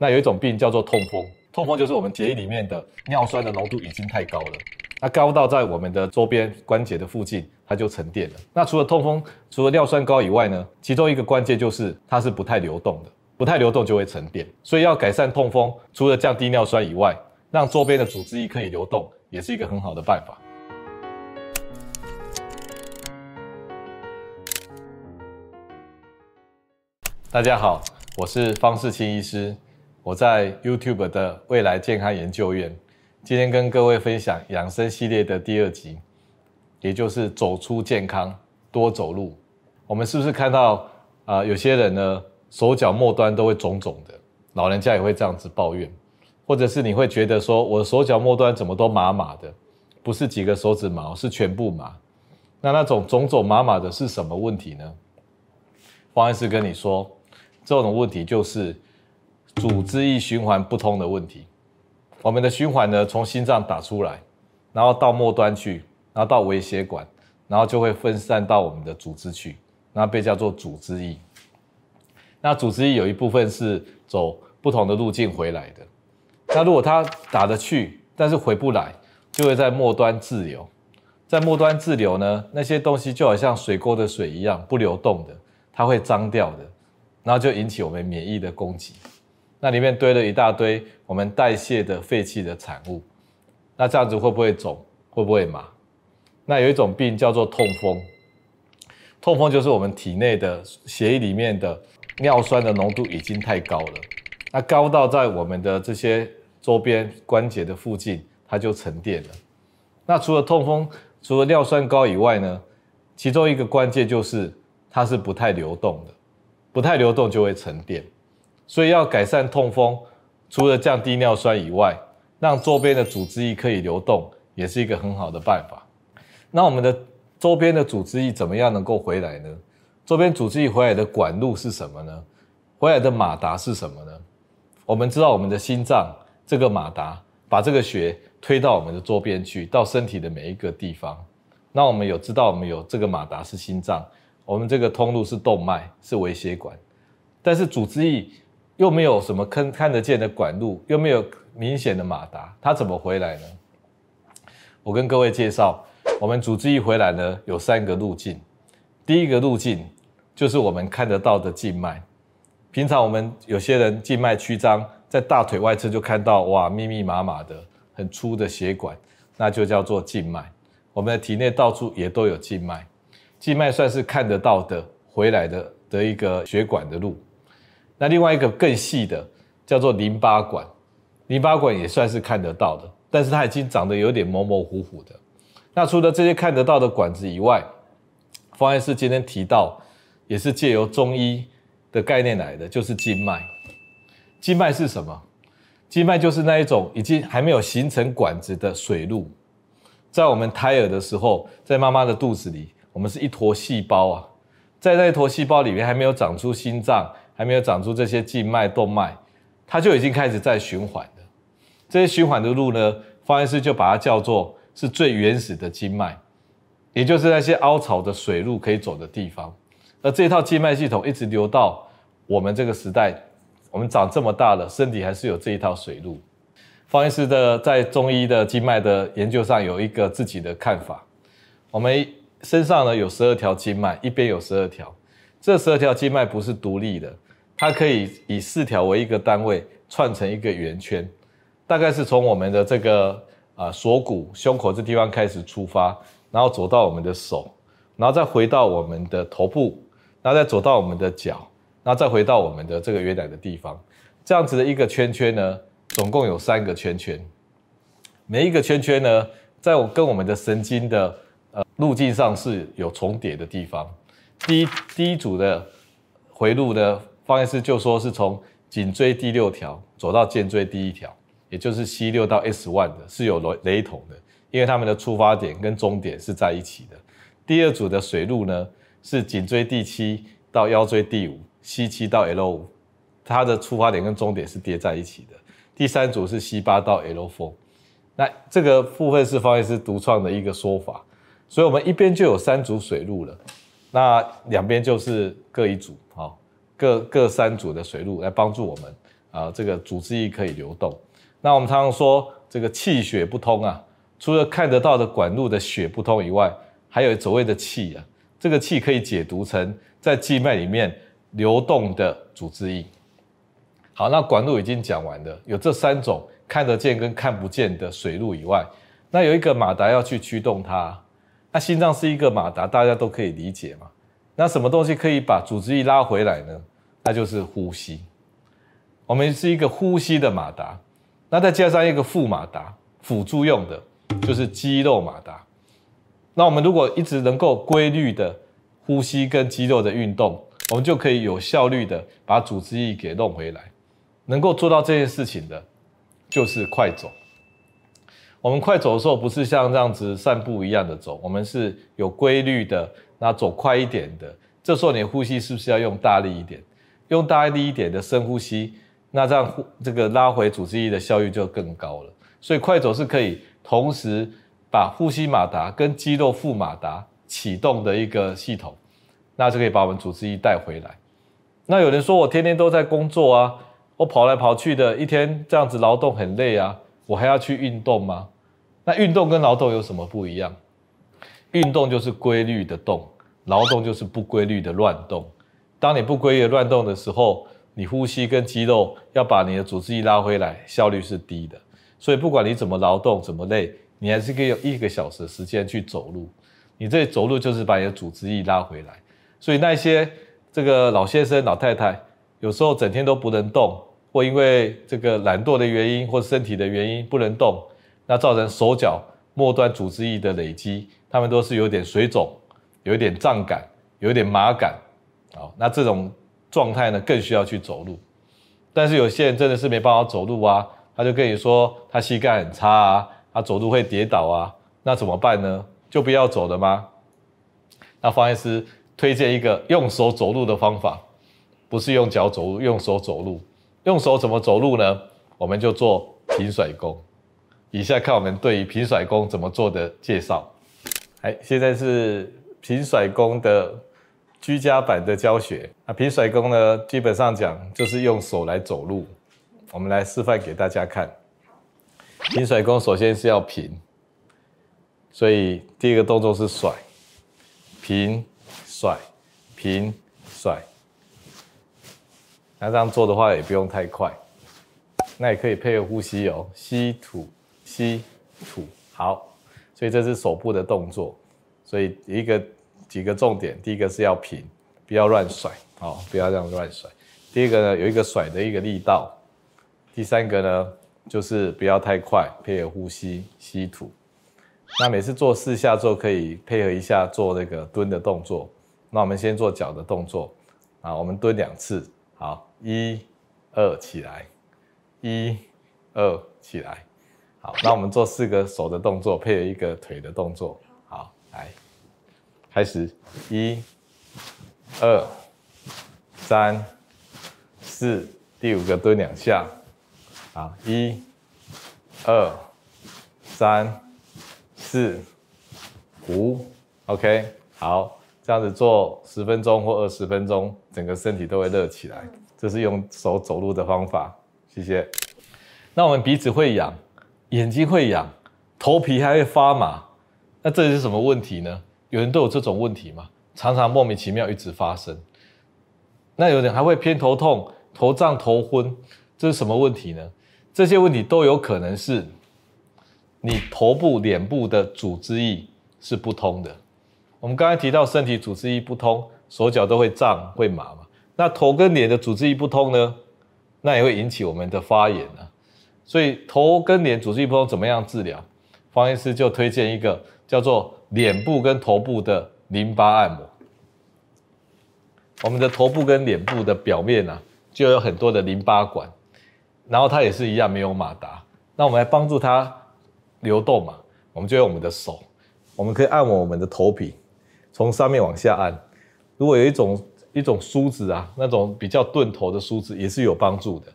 那有一种病叫做痛风，痛风就是我们血液里面的尿酸的浓度已经太高了，那高到在我们的周边关节的附近，它就沉淀了。那除了痛风，除了尿酸高以外呢，其中一个关键就是它是不太流动的，不太流动就会沉淀。所以要改善痛风，除了降低尿酸以外，让周边的组织液可以流动，也是一个很好的办法。大家好，我是方世清医师。我在 YouTube 的未来健康研究院，今天跟各位分享养生系列的第二集，也就是走出健康，多走路。我们是不是看到啊、有些人呢，手脚末端都会肿肿的，老人家也会这样子抱怨，或者是你会觉得说，我的手脚末端怎么都麻麻的，不是几个手指麻，是全部麻。那那种肿肿麻麻的是什么问题呢？方医师跟你说，这种问题就是。组织液循环不通的问题，我们的循环呢，从心脏打出来，然后到末端去，然后到微血管，然后就会分散到我们的组织去，那被叫做组织液。那组织液有一部分是走不同的路径回来的，那如果它打得去，但是回不来，就会在末端滞留，在末端滞留呢，那些东西就好像水沟的水一样不流动的，它会脏掉的，然后就引起我们免疫的攻击。那里面堆了一大堆我们代谢的废弃的产物，那这样子会不会肿？会不会麻？那有一种病叫做痛风，痛风就是我们体内的血液里面的尿酸的浓度已经太高了，那高到在我们的这些周边关节的附近，它就沉淀了。那除了痛风，除了尿酸高以外呢，其中一个关键就是它是不太流动的，不太流动就会沉淀。所以要改善痛风，除了降低尿酸以外，让周边的组织液可以流动，也是一个很好的办法。那我们的周边的组织液怎么样能够回来呢？周边组织液回来的管路是什么呢？回来的马达是什么呢？我们知道我们的心脏这个马达把这个血推到我们的周边去，到身体的每一个地方。那我们有知道我们有这个马达是心脏，我们这个通路是动脉，是微血管，但是组织液。又没有什么看看得见的管路，又没有明显的马达，它怎么回来呢？我跟各位介绍，我们组织一回来呢，有三个路径。第一个路径就是我们看得到的静脉。平常我们有些人静脉曲张，在大腿外侧就看到哇，密密麻麻的很粗的血管，那就叫做静脉。我们的体内到处也都有静脉，静脉算是看得到的回来的的一个血管的路。那另外一个更细的叫做淋巴管，淋巴管也算是看得到的，但是它已经长得有点模模糊糊的。那除了这些看得到的管子以外，方医师今天提到，也是借由中医的概念来的，就是经脉。经脉是什么？经脉就是那一种已经还没有形成管子的水路，在我们胎儿的时候，在妈妈的肚子里，我们是一坨细胞啊，在那一坨细胞里面还没有长出心脏。还没有长出这些静脉、动脉，它就已经开始在循环了。这些循环的路呢，方医师就把它叫做是最原始的经脉，也就是那些凹槽的水路可以走的地方。而这套经脉系统一直流到我们这个时代，我们长这么大了，身体还是有这一套水路。方医师的在中医的经脉的研究上有一个自己的看法。我们身上呢有十二条经脉，一边有十二条，这十二条经脉不是独立的。它可以以四条为一个单位串成一个圆圈，大概是从我们的这个啊锁骨胸口这地方开始出发，然后走到我们的手，然后再回到我们的头部，然后再走到我们的脚，然后再回到我们的这个原来的地方，这样子的一个圈圈呢，总共有三个圈圈，每一个圈圈呢，在我跟我们的神经的呃路径上是有重叠的地方，第一第一组的回路呢。方医师就说是从颈椎第六条走到肩椎第一条，也就是 C 六到 S one 的，是有雷雷同的，因为他们的出发点跟终点是在一起的。第二组的水路呢，是颈椎第七到腰椎第五，C 七到 L 五，它的出发点跟终点是叠在一起的。第三组是 C 八到 L four，那这个部分是方医师独创的一个说法，所以我们一边就有三组水路了，那两边就是各一组，好。各各三组的水路来帮助我们啊，这个组织液可以流动。那我们常常说这个气血不通啊，除了看得到的管路的血不通以外，还有所谓的气啊，这个气可以解读成在静脉里面流动的组织液。好，那管路已经讲完了，有这三种看得见跟看不见的水路以外，那有一个马达要去驱动它。那心脏是一个马达，大家都可以理解嘛。那什么东西可以把组织液拉回来呢？那就是呼吸。我们是一个呼吸的马达，那再加上一个副马达，辅助用的，就是肌肉马达。那我们如果一直能够规律的呼吸跟肌肉的运动，我们就可以有效率的把组织液给弄回来。能够做到这件事情的，就是快走。我们快走的时候，不是像这样子散步一样的走，我们是有规律的，那走快一点的。这时候你呼吸是不是要用大力一点？用大力一点的深呼吸，那这样呼这个拉回组织液的效率就更高了。所以快走是可以同时把呼吸马达跟肌肉副马达启动的一个系统，那就可以把我们组织液带回来。那有人说我天天都在工作啊，我跑来跑去的，一天这样子劳动很累啊。我还要去运动吗？那运动跟劳动有什么不一样？运动就是规律的动，劳动就是不规律的乱动。当你不规律的乱动的时候，你呼吸跟肌肉要把你的组织液拉回来，效率是低的。所以不管你怎么劳动，怎么累，你还是可以有一个小时的时间去走路。你这走路就是把你的组织液拉回来。所以那些这个老先生、老太太，有时候整天都不能动。或因为这个懒惰的原因，或身体的原因不能动，那造成手脚末端组织液的累积，他们都是有点水肿，有一点胀感，有一点麻感，好，那这种状态呢，更需要去走路。但是有些人真的是没办法走路啊，他就跟你说他膝盖很差啊，他走路会跌倒啊，那怎么办呢？就不要走了吗？那方医师推荐一个用手走路的方法，不是用脚走路，用手走路。用手怎么走路呢？我们就做平甩功。以下看我们对于平甩功怎么做的介绍。哎，现在是平甩功的居家版的教学。啊平甩功呢，基本上讲就是用手来走路。我们来示范给大家看。平甩功首先是要平，所以第一个动作是甩，平甩，平甩。那这样做的话也不用太快，那也可以配合呼吸哦，吸吐吸吐，好，所以这是手部的动作，所以一个几个重点，第一个是要平，不要乱甩，哦，不要这样乱甩。第二个呢，有一个甩的一个力道，第三个呢，就是不要太快，配合呼吸吸吐。那每次做四下之后，可以配合一下做那个蹲的动作。那我们先做脚的动作，啊，我们蹲两次，好。一、二，起来，一、二，起来。好，那我们做四个手的动作，配合一个腿的动作。好，来，开始，一、二、三、四，第五个蹲两下。好，一、二、三、四、五，OK。好，这样子做十分钟或二十分钟，整个身体都会热起来。这是用手走路的方法，谢谢。那我们鼻子会痒，眼睛会痒，头皮还会发麻，那这是什么问题呢？有人都有这种问题吗？常常莫名其妙一直发生。那有人还会偏头痛、头胀、头昏，这是什么问题呢？这些问题都有可能是你头部、脸部的组织液是不通的。我们刚才提到身体组织液不通，手脚都会胀、会麻嘛。那头跟脸的组织液不通呢，那也会引起我们的发炎啊。所以头跟脸组织液不通怎么样治疗？方医师就推荐一个叫做脸部跟头部的淋巴按摩。我们的头部跟脸部的表面啊，就有很多的淋巴管，然后它也是一样没有马达。那我们来帮助它流动嘛，我们就用我们的手，我们可以按摩我们的头皮，从上面往下按。如果有一种一种梳子啊，那种比较钝头的梳子也是有帮助的。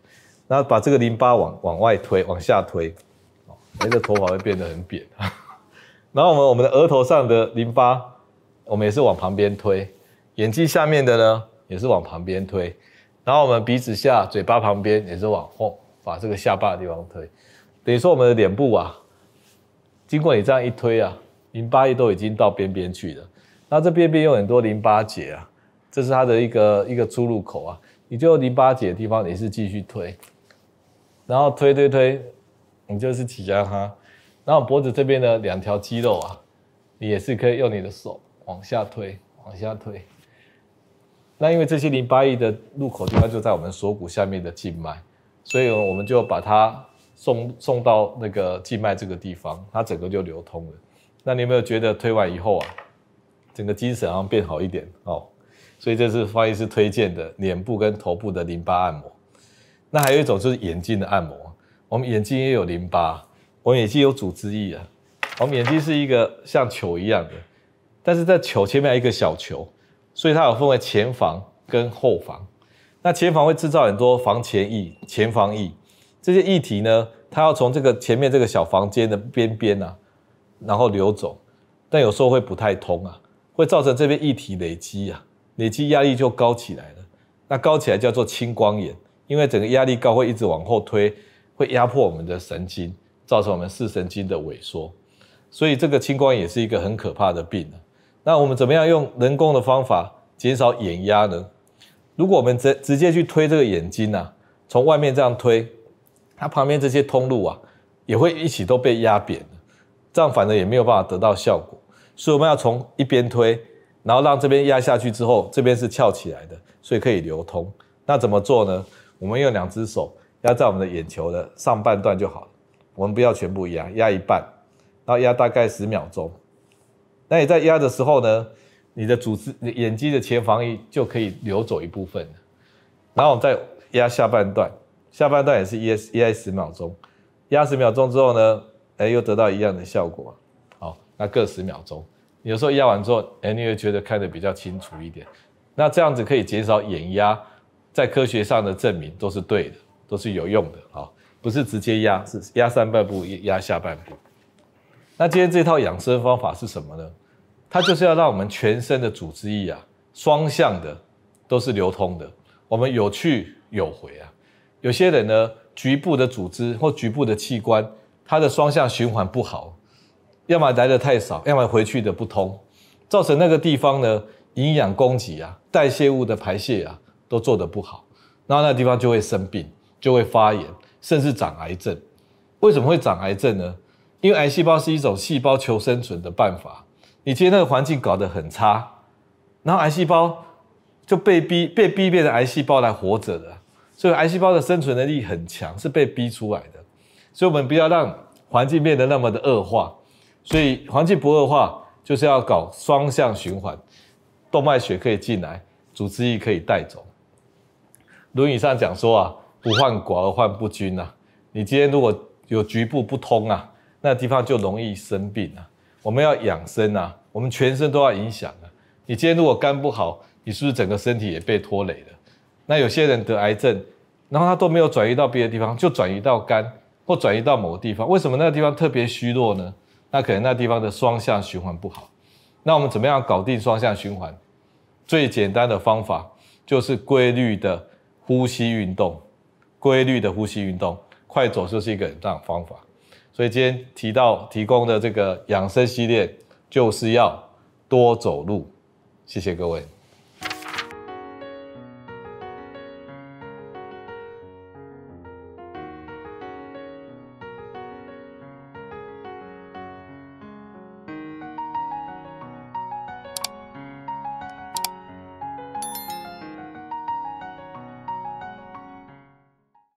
那把这个淋巴往往外推，往下推，哦，你的头发会变得很扁。然后我们我们的额头上的淋巴，我们也是往旁边推。眼睛下面的呢，也是往旁边推。然后我们鼻子下、嘴巴旁边也是往后，把这个下巴的地方推。等于说我们的脸部啊，经过你这样一推啊，淋巴液都已经到边边去了。那这边边有很多淋巴结啊，这是它的一个一个出入口啊。你就淋巴结的地方也是继续推，然后推推推，你就是挤压它。然后脖子这边的两条肌肉啊，你也是可以用你的手往下推，往下推。那因为这些淋巴液的入口地方就在我们锁骨下面的静脉，所以我们就把它送送到那个静脉这个地方，它整个就流通了。那你有没有觉得推完以后啊，整个精神好像变好一点哦？所以这是方医师推荐的脸部跟头部的淋巴按摩。那还有一种就是眼睛的按摩，我们眼睛也有淋巴，我们眼睛有组织液啊。我们眼睛是一个像球一样的，但是在球前面还有一个小球。所以它有分为前房跟后房，那前房会制造很多房前液、前房液，这些液体呢，它要从这个前面这个小房间的边边啊，然后流走，但有时候会不太通啊，会造成这边液体累积啊，累积压力就高起来了，那高起来叫做青光眼，因为整个压力高会一直往后推，会压迫我们的神经，造成我们视神经的萎缩，所以这个青光眼是一个很可怕的病。那我们怎么样用人工的方法减少眼压呢？如果我们直直接去推这个眼睛啊，从外面这样推，它旁边这些通路啊，也会一起都被压扁，这样反而也没有办法得到效果。所以我们要从一边推，然后让这边压下去之后，这边是翘起来的，所以可以流通。那怎么做呢？我们用两只手压在我们的眼球的上半段就好了，我们不要全部压，压一半，然后压大概十秒钟。那你在压的时候呢，你的组织、眼睛的前防就可以流走一部分。然后我们再压下半段，下半段也是压压十秒钟，压十秒钟之后呢，哎，又得到一样的效果。好，那各十秒钟，有时候压完之后，哎，你会觉得看得比较清楚一点。那这样子可以减少眼压，在科学上的证明都是对的，都是有用的。啊，不是直接压，是压上半部，压下半部。那今天这套养生方法是什么呢？它就是要让我们全身的组织液啊，双向的都是流通的，我们有去有回啊。有些人呢，局部的组织或局部的器官，它的双向循环不好，要么来的太少，要么回去的不通，造成那个地方呢，营养供给啊，代谢物的排泄啊，都做得不好，然后那个地方就会生病，就会发炎，甚至长癌症。为什么会长癌症呢？因为癌细胞是一种细胞求生存的办法。你今天那个环境搞得很差，然后癌细胞就被逼被逼变成癌细胞来活着的，所以癌细胞的生存能力很强，是被逼出来的。所以我们不要让环境变得那么的恶化，所以环境不恶化，就是要搞双向循环，动脉血可以进来，组织液可以带走。《论语》上讲说啊，不患寡而患不均啊。你今天如果有局部不通啊，那地方就容易生病啊。我们要养生啊，我们全身都要影响啊。你今天如果肝不好，你是不是整个身体也被拖累了？那有些人得癌症，然后他都没有转移到别的地方，就转移到肝或转移到某个地方。为什么那个地方特别虚弱呢？那可能那地方的双向循环不好。那我们怎么样搞定双向循环？最简单的方法就是规律的呼吸运动，规律的呼吸运动，快走就是一个很大的方法。所以今天提到提供的这个养生系列，就是要多走路。谢谢各位。